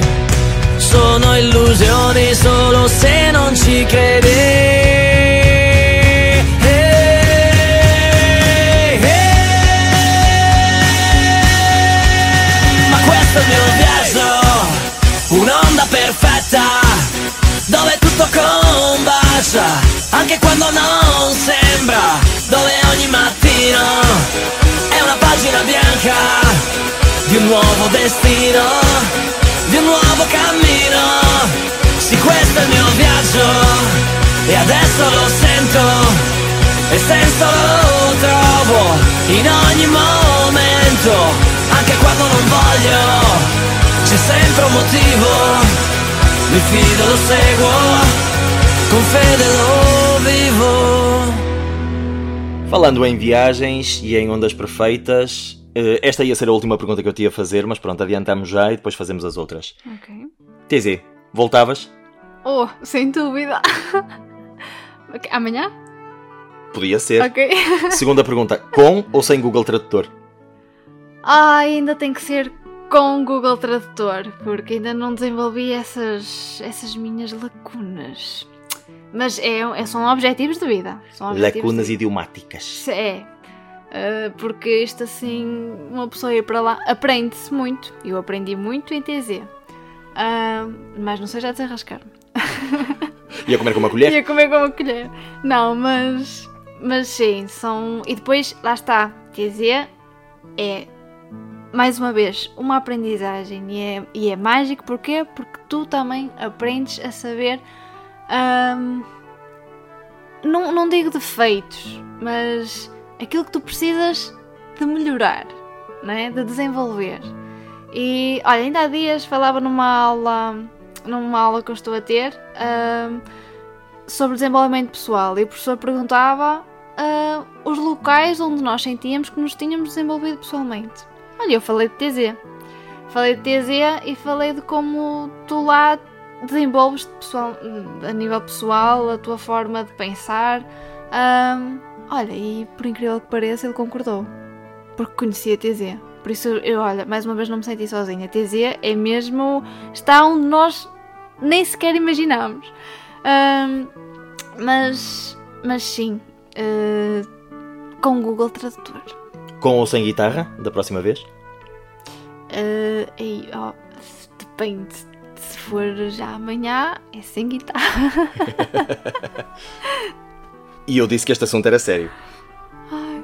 Sono illusioni solo se non ci credi. Questo è il mio viaggio, un'onda perfetta, dove tutto combacia, anche quando non sembra, dove ogni mattino pagina bianca di un nuovo destino, di un nuovo cammino. Sì, questo è il mio viaggio e adesso lo sento e senso lo trovo in ogni momento, anche quando non voglio, c'è sempre un motivo, mi fido, lo seguo, con fede lo vivo. Falando em viagens e em ondas perfeitas, eh, esta ia ser a última pergunta que eu te ia fazer, mas pronto, adiantamos já e depois fazemos as outras. Ok. TZ, voltavas? Oh, sem dúvida. Ok, Amanhã? Podia ser. Ok. Segunda pergunta, com ou sem Google Tradutor? Ah, ainda tem que ser com Google Tradutor, porque ainda não desenvolvi essas, essas minhas lacunas. Mas é, é- são objetivos de vida. De Lacunas vida. idiomáticas. É. Uh, porque isto assim, uma pessoa ir para lá, aprende-se muito. Eu aprendi muito em TZ. Uh, mas não seja a desenrascar-me. Ia comer com uma colher? Ia comer com uma colher. Não, mas. Mas sim, são. E depois, lá está. TZ é. Mais uma vez, uma aprendizagem. E é, e é mágico, porquê? Porque tu também aprendes a saber. Ahm, não, não digo defeitos, mas aquilo que tu precisas de melhorar, não é? de desenvolver. E olha, ainda há dias falava numa aula, numa aula que eu estou a ter ahm, sobre desenvolvimento pessoal e o professor perguntava ah, os locais onde nós sentíamos que nos tínhamos desenvolvido pessoalmente. Olha, eu falei de TZ. Falei de TZ e falei de como tu lá desenvolves pessoal, a nível pessoal, a tua forma de pensar. Ahm, olha, e por incrível que pareça, ele concordou. Porque conhecia a TZ. Por isso, eu, olha, mais uma vez não me senti sozinha. A TZ é mesmo. está onde nós nem sequer imaginámos. Ahm, mas. mas sim. eh, com Google Tradutor. Com ou sem guitarra, da próxima vez? Aí, ó, depende. Se for já amanhã, é sem guitarra. E eu disse que este assunto era sério. Ai,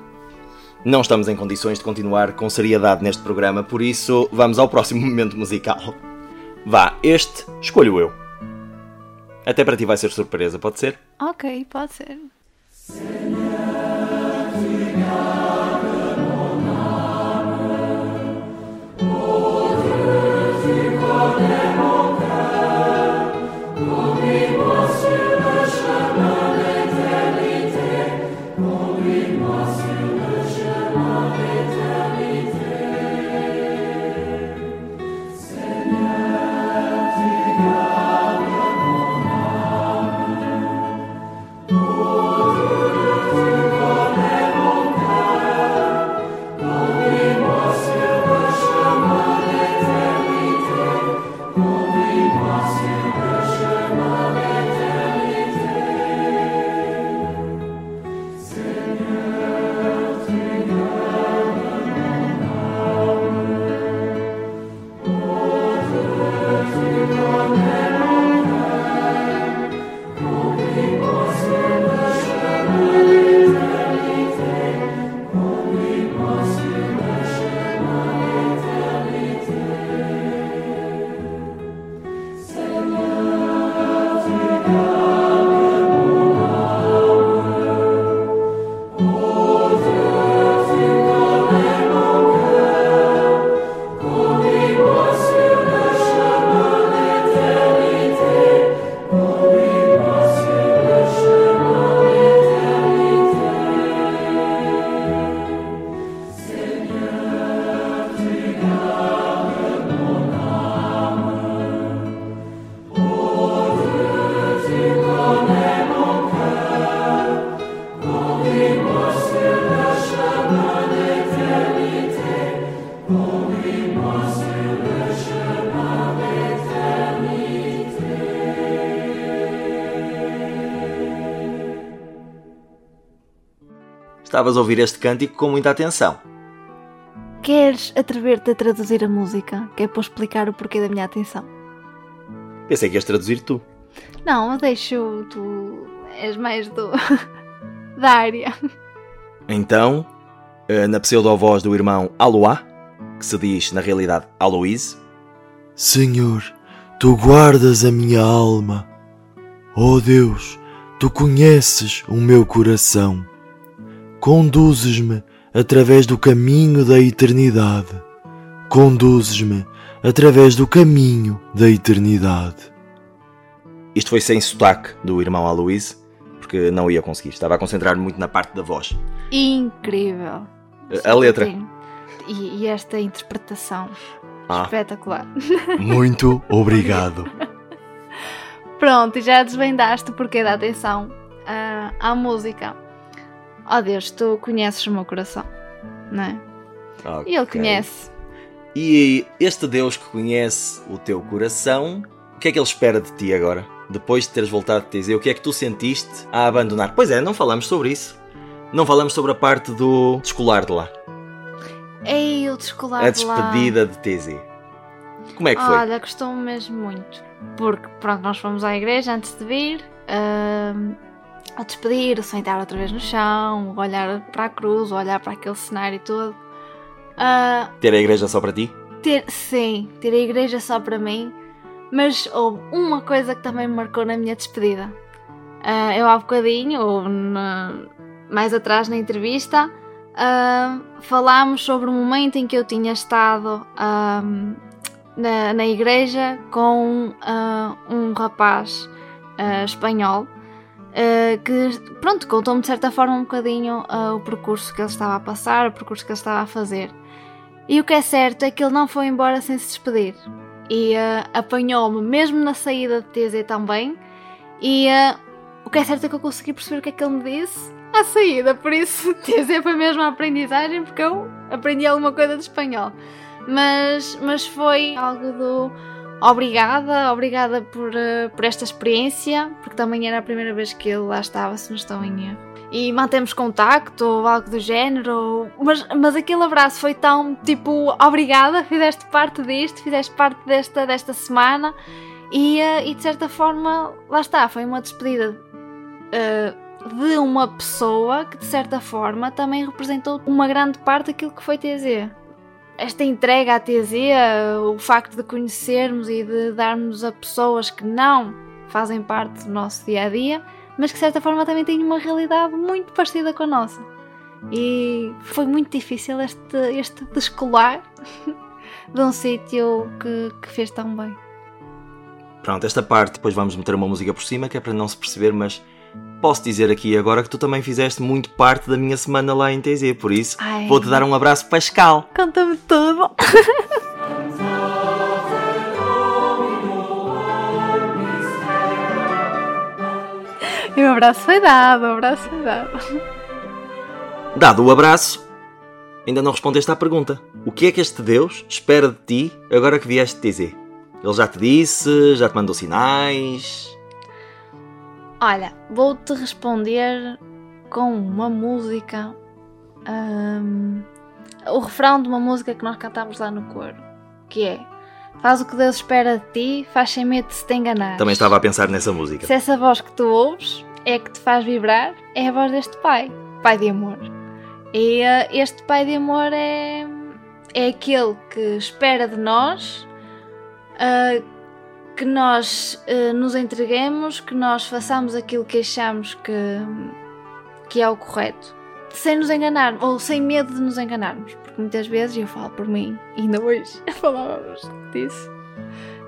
Não estamos em condições de continuar com seriedade neste programa, por isso vamos ao próximo momento musical. Vá, este escolho eu. Até para ti vai ser surpresa, pode ser? ok, pode ser. Estavas a ouvir este cântico com muita atenção. Queres atrever-te a traduzir a música? Que é para explicar o porquê da minha atenção. Pensei que ias traduzir tu. Não, eu deixo. Tu és mais do. da área. Então, eh, na pseudo-voz do irmão Aloá, que se diz na realidade Aloise, Senhor, tu guardas a minha alma. Oh Deus, tu conheces o meu coração. Conduzes-me através do caminho da eternidade. Conduzes-me através do caminho da eternidade. isto foi sem sotaque do irmão Aloise, porque não ia conseguir, estava a concentrar muito na parte da voz. incrível. A letra. Sim. E, e esta interpretação Ah. espetacular. Muito obrigado. Pronto, e já desvendaste o porquê da atenção ah, à música. Oh Deus, tu conheces o meu coração, não é? E ele conhece. E este Deus que conhece o teu coração, o que é que ele espera de ti agora? Depois de teres voltado a dizer o que é que tu sentiste a abandonar? Pois é, não falamos sobre isso. Não falamos sobre a parte do escolar de lá. Ei, o descolar a de lá. despedida de TZ. Como é que foi? Olha, gostou-me mesmo muito. Porque, pronto, nós fomos à igreja antes de vir, ahm, a despedir, a sentar outra vez no chão, olhar para a cruz, olhar para aquele cenário todo. Ah, Ter a igreja só para ti? ter, sim, ter a igreja só para mim, mas houve uma coisa que também me marcou na minha despedida. Ah, eu há bocadinho, ou na- mais atrás na entrevista, ah, falámos sobre o momento em que eu tinha estado na, na igreja com um rapaz espanhol. Ah, que pronto, contou-me de certa forma um bocadinho ah, o percurso que ele estava a passar, o percurso que ele estava a fazer. E o que é certo é que ele não foi embora sem se despedir. E ah, apanhou-me mesmo na saída de TZ também. E o que é certo é que eu consegui perceber o que é que ele me disse à saída. Por isso, TZ foi mesmo a aprendizagem, porque eu aprendi alguma coisa de espanhol. Mas, mas foi algo do obrigada, obrigada por, ah, por esta experiência, porque também era a primeira vez que ele lá estava, se não estou em erro e mantemos contacto ou algo do género. Mas, mas aquele abraço foi tão tipo, obrigada, fizeste parte disto, fizeste parte desta, desta semana e, eh, e de certa forma, lá está, foi uma despedida eh, de uma pessoa que de certa forma também representou uma grande parte daquilo que foi TZ. Esta entrega à TZ, eh, o facto de conhecermos e de darmos a pessoas que não fazem parte do nosso dia a dia mas que de certa forma também têm uma realidade muito parecida com a nossa. E foi muito difícil este, este descolar de um sítio que, que fez tão bem. Pronto, esta parte depois vamos meter uma música por cima que é para não se perceber, mas posso dizer aqui agora que tu também fizeste muito parte da minha semana lá em TZ, por isso vou-te dar um abraço pascal. Conta-me tudo! E o abraço foi dado, o abraço foi dado. Dado o abraço, ainda não respondeste à pergunta. O que é que este Deus espera de ti agora que vieste TZ? Ele já te disse, já te mandou sinais. Olha, vou-te responder com uma música. ahm, o refrão de uma música que nós cantámos lá no coro. Que é Faz o que Deus espera de ti, faz sem medo de se te enganar. Também estava a pensar nessa música. Se essa voz que tu ouves é que te faz vibrar, é a voz deste pai, pai de amor. E eh, este pai de amor é, é aquele que espera de nós eh, que nós eh, nos entreguemos, que nós façamos aquilo que achamos que, que é o correto, sem nos enganar ou sem medo de nos enganarmos. Porque muitas vezes, eu falo por mim, ainda hoje falávamos disso,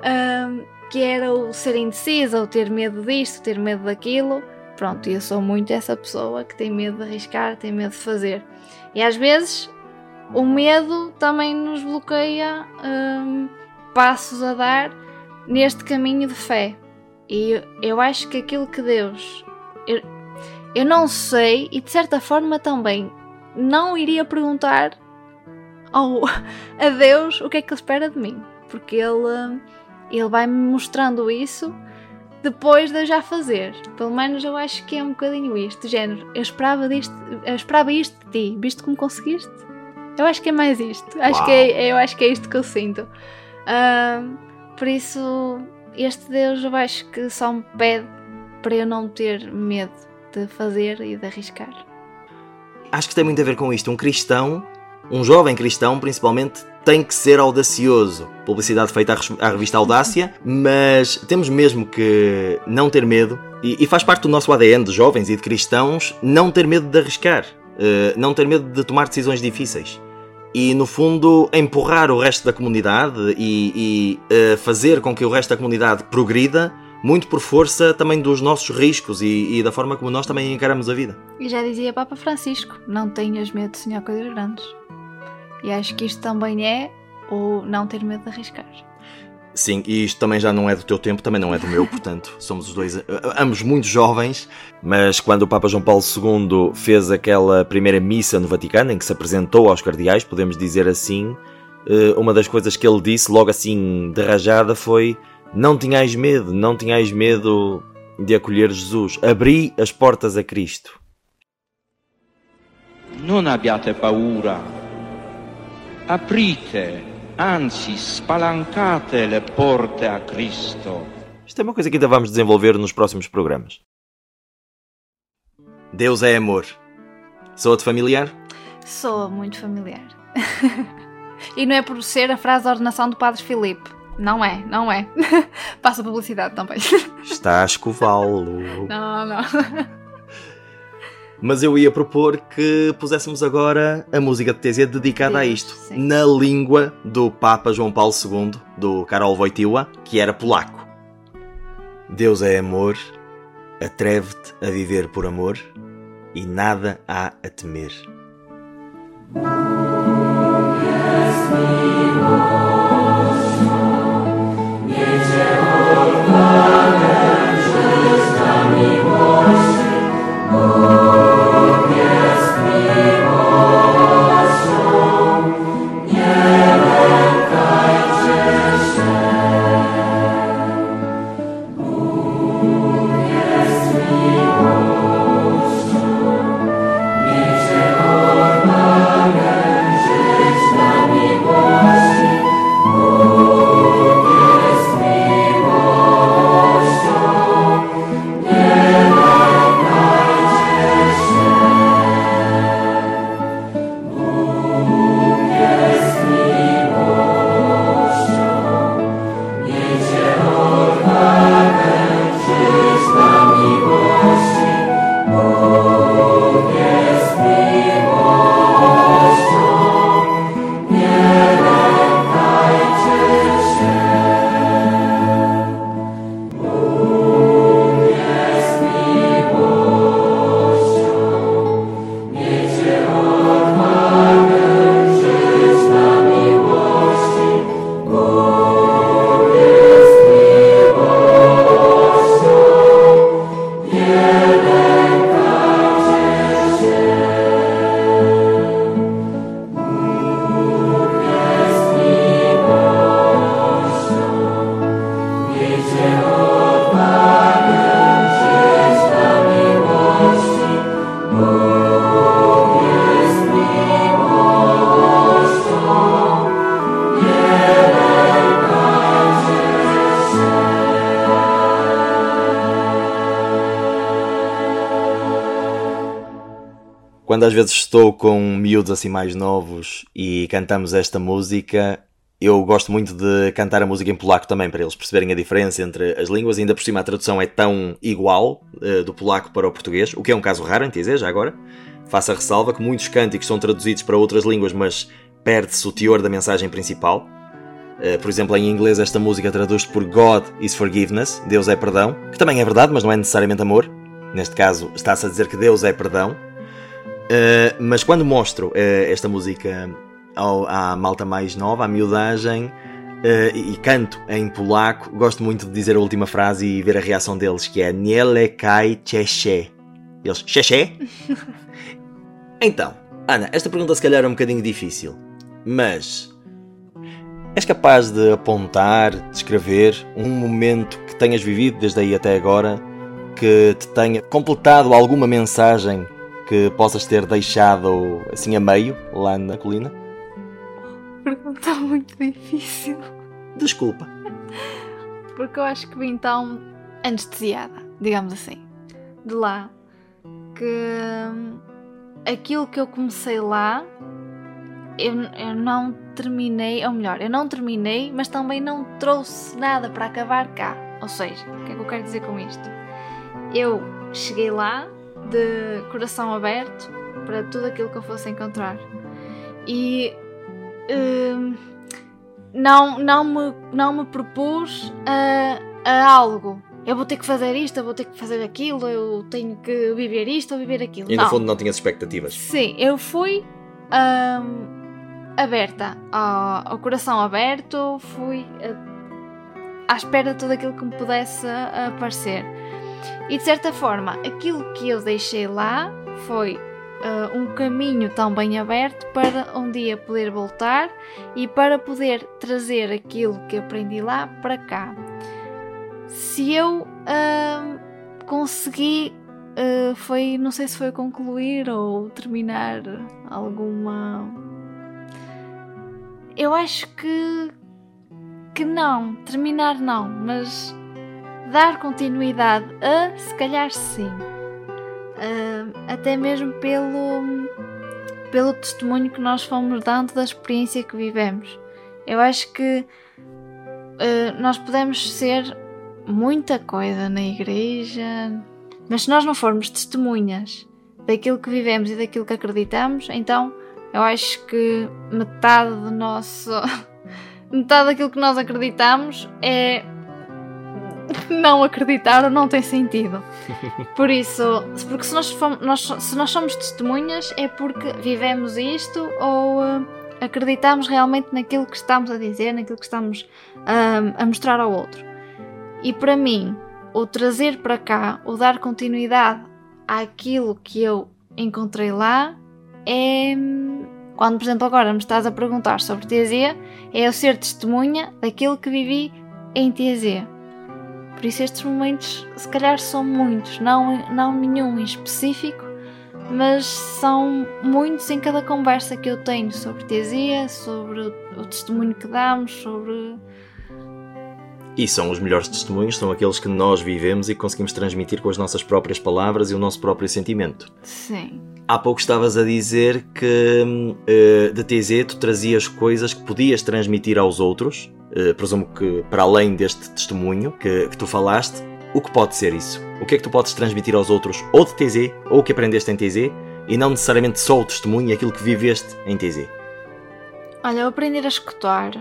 ahm, que era o ser indecisa, ou ter medo disto, ter medo daquilo. Pronto, eu sou muito essa pessoa que tem medo de arriscar, tem medo de fazer. E às vezes o medo também nos bloqueia hum, passos a dar neste caminho de fé. E eu acho que aquilo que Deus. Eu, eu não sei, e de certa forma também não iria perguntar ao, a Deus o que é que Ele espera de mim. Porque Ele, ele vai-me mostrando isso depois de eu já fazer. Pelo menos eu acho que é um bocadinho isto, género. Eu esperava, disto, eu esperava isto de ti, visto como conseguiste. Eu acho que é mais isto. Acho que é, eu acho que é isto que eu sinto. Ahm, por isso, este Deus eu acho que só me pede para eu não ter medo de fazer e de arriscar. Acho que tem muito a ver com isto. Um cristão, um jovem cristão principalmente, tem que ser audacioso. Publicidade feita à revista Audácia, mas temos mesmo que não ter medo, e, e faz parte do nosso ADN de jovens e de cristãos, não ter medo de arriscar, eh, não ter medo de tomar decisões difíceis. E no fundo, empurrar o resto da comunidade e, e, eh, fazer com que o resto da comunidade progrida muito por força também dos nossos riscos e, e da forma como nós também encaramos a vida. E já dizia Papa Francisco: não tenhas medo de sonhar coisas grandes. E acho que isto também é o não ter medo de arriscar. Sim, e isto também já não é do teu tempo, também não é do meu, portanto, somos os dois, eh, ambos muito jovens, mas quando o Papa João Paulo II fez aquela primeira missa no Vaticano, em que se apresentou aos cardeais, podemos dizer assim, eh, uma das coisas que ele disse, logo assim de rajada, foi: Não tenhais medo, não tenhais medo de acolher Jesus, abri as portas a Cristo. Non abbiate paura. Aprite, anzi spalancate le porte a Cristo. Isto é uma coisa que ainda vamos desenvolver nos próximos programas. Deus é amor. Soa-te familiar? Soa muito familiar. e não é por ser a frase da ordenação do Padre Filipe. Não é, não é. Passa publicidade também. Está a escová-lo. Não, não. Mas eu ia propor que puséssemos agora a música de Tésia dedicada a isto, sim. na língua do Papa João Paulo II, do Karol Wojtyła, que era polaco. Deus é amor, atreve-te a viver por amor e nada há a temer. Quando às vezes estou com miúdos assim mais novos e cantamos esta música, eu gosto muito de cantar a música em polaco também, para eles perceberem a diferença entre as línguas. Ainda por cima a tradução é tão igual eh, do polaco para o português, o que é um caso raro em TZ, já agora. Faça ressalva que muitos cânticos são traduzidos para outras línguas, mas perde-se o teor da mensagem principal. Eh, por exemplo, em inglês esta música traduz-se por God is forgiveness, Deus é perdão, que também é verdade, mas não é necessariamente amor. Neste caso, está-se a dizer que Deus é perdão. Uh, mas quando mostro uh, esta música ao, à malta mais nova, à miudagem, uh, e, e canto em polaco, gosto muito de dizer a última frase e ver a reação deles, que é Niele kai cheche. Eles, cheche? então, Ana, esta pergunta se calhar é um bocadinho difícil, mas és capaz de apontar, descrever um momento que tenhas vivido desde aí até agora que te tenha completado alguma mensagem que possas ter deixado assim a meio lá na colina? Pergunta muito difícil. Desculpa. Porque eu acho que vim tão anestesiada, digamos assim, de lá, que hum, aquilo que eu comecei lá, eu, eu não terminei, ou melhor, eu não terminei, mas também não trouxe nada para acabar cá. Ou seja, o que é que eu quero dizer com isto? Eu cheguei lá de coração aberto para tudo aquilo que eu fosse encontrar. E hum, não, não, me, não me propus a, a algo. eu vou ter que fazer isto, eu vou ter que fazer aquilo, eu tenho que viver isto ou viver aquilo. E não. no fundo não tinhas expectativas. Sim, eu fui hum, aberta, ao, ao coração aberto, fui eh, à espera de tudo aquilo que me pudesse aparecer. E de certa forma, aquilo que eu deixei lá foi eh, um caminho tão bem aberto para um dia poder voltar e para poder trazer aquilo que aprendi lá para cá. Se eu hum, consegui Uh, foi, não sei se foi concluir ou terminar alguma. Eu acho que. que não, terminar não, mas dar continuidade a, se calhar sim. Uh, até mesmo pelo, pelo testemunho que nós fomos dando da experiência que vivemos. Eu acho que uh, nós podemos ser muita coisa na igreja, mas se nós não formos testemunhas daquilo que vivemos e daquilo que acreditamos, então eu acho que metade do nosso. metade daquilo que nós acreditamos é. não acreditar não tem sentido. Por isso, porque se nós, fomos, nós, se nós somos testemunhas é porque vivemos isto ou uh, acreditamos realmente naquilo que estamos a dizer, naquilo que estamos uh, a mostrar ao outro. E para mim, o trazer para cá, o dar continuidade àquilo que eu encontrei lá, é. Quando, por exemplo, agora me estás a perguntar sobre TZ, é eu ser testemunha daquilo que vivi em TZ. Por isso, estes momentos, se calhar, são muitos, não, não nenhum em específico, mas são muitos em cada conversa que eu tenho sobre TZ, sobre o, o testemunho que damos, sobre E são os melhores testemunhos, são aqueles que nós vivemos e conseguimos transmitir com as nossas próprias palavras e o nosso próprio sentimento. Sim. Há pouco estavas a dizer que uh, de TZ tu trazias coisas que podias transmitir aos outros, uh, presumo que para além deste testemunho que, que tu falaste, o que pode ser isso? O que é que tu podes transmitir aos outros, ou de TZ, ou o que aprendeste em TZ, e não necessariamente só o testemunho e aquilo que viveste em TZ? Olha, aprender a escutar,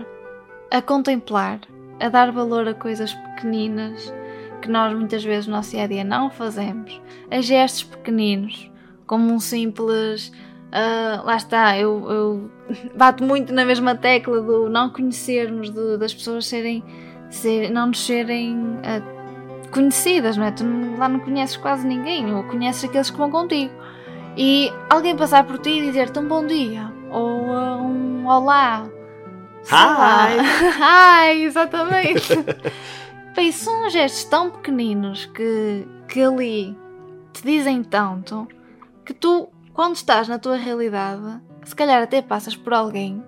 a contemplar, a dar valor a coisas pequeninas que nós muitas vezes no nosso dia a dia não fazemos, a gestos pequeninos, como um simples. ah, lá está, eu, eu bato muito na mesma tecla do não conhecermos, do- das pessoas serem, ser- não nos serem ah, conhecidas, não é? Tu não- lá não conheces quase ninguém, ou conheces aqueles que vão contigo. E alguém passar por ti e dizer-te um bom dia, ou ah, um olá, lá. Hi, exatamente. Bem, são gestos tão pequeninos que, que ali te dizem tanto que tu, quando estás na tua realidade, se calhar até passas por alguém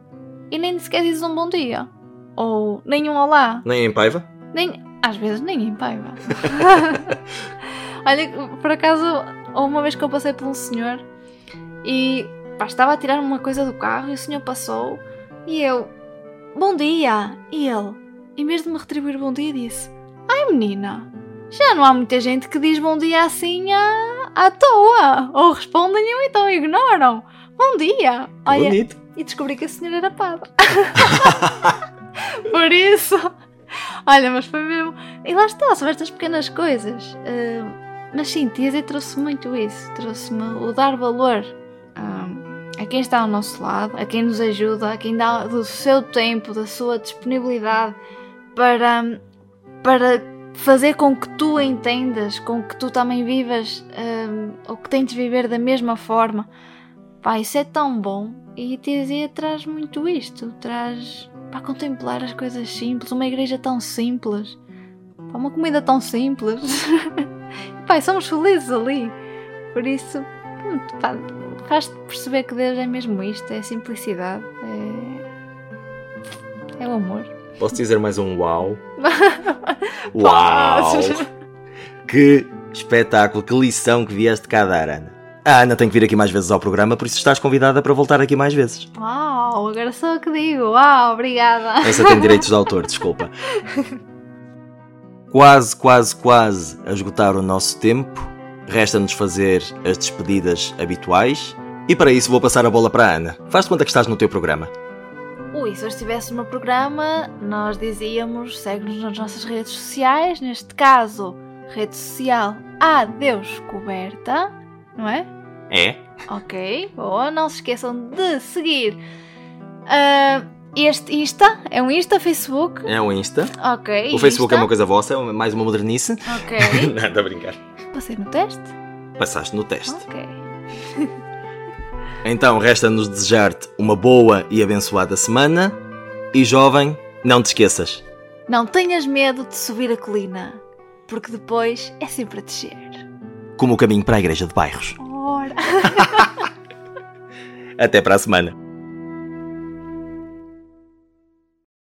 e nem sequer dizes um bom dia. Ou nem um olá. Nem em Paiva? Nem, às vezes nem em paiva. Olha, por acaso, houve uma vez que eu passei por um senhor e pá, estava a tirar uma coisa do carro e o senhor passou e eu, bom dia! E ele, em vez de me retribuir bom dia, disse: Ai menina, já não há muita gente que diz bom dia assim à, à toa. Ou respondem ou então ignoram. Bom dia! Olha, Bonito. e descobri que a senhora era padre. Por isso, olha, mas foi mesmo. E lá está, são estas pequenas coisas. Ah, mas sim, Tiazi trouxe muito isso. Trouxe-me o dar valor a quem está ao nosso lado, a quem nos ajuda, a quem dá do seu tempo, da sua disponibilidade para, para fazer com que tu entendas, com que tu também vivas ah, ou que tentes viver da mesma forma. Pá, isso é tão bom. E a Tiazinha traz muito isto. Traz para contemplar as coisas simples. Uma igreja tão simples. Pá, uma comida tão simples. Pai, somos felizes ali. Por isso, pá, faz-te perceber que Deus é mesmo isto. É a simplicidade. É, é o amor. Posso dizer mais um uau? Uau! Que espetáculo, que lição que vieste cá dar, Ana. A Ana tem que vir aqui mais vezes ao programa, por isso estás convidada para voltar aqui mais vezes. Uau, agora sou eu que digo. Uau, obrigada. Essa tem direitos de autor, desculpa. Quase, quase, quase a esgotar o nosso tempo. Resta-nos fazer as despedidas habituais. E para isso vou passar a bola para a Ana. Faz-te conta que estás no teu programa. Ui, se hoje estivéssemos no programa, nós dizíamos, segue-nos nas nossas redes sociais, neste caso, rede social A Descoberta, não é? É? Ok, boa. Não se esqueçam de seguir ah, este Insta. É um Insta, Facebook. É o Insta. Ok. O Facebook é Insta. uma coisa vossa, é mais uma modernice. Ok. Nada a brincar. Passei no teste? Passaste no teste. Ok. Então resta-nos desejar-te uma boa e abençoada semana. E jovem, não te esqueças. Não tenhas medo de subir a colina, porque depois é sempre a descer. Como o caminho para a igreja de bairros. Ora. Até para a semana.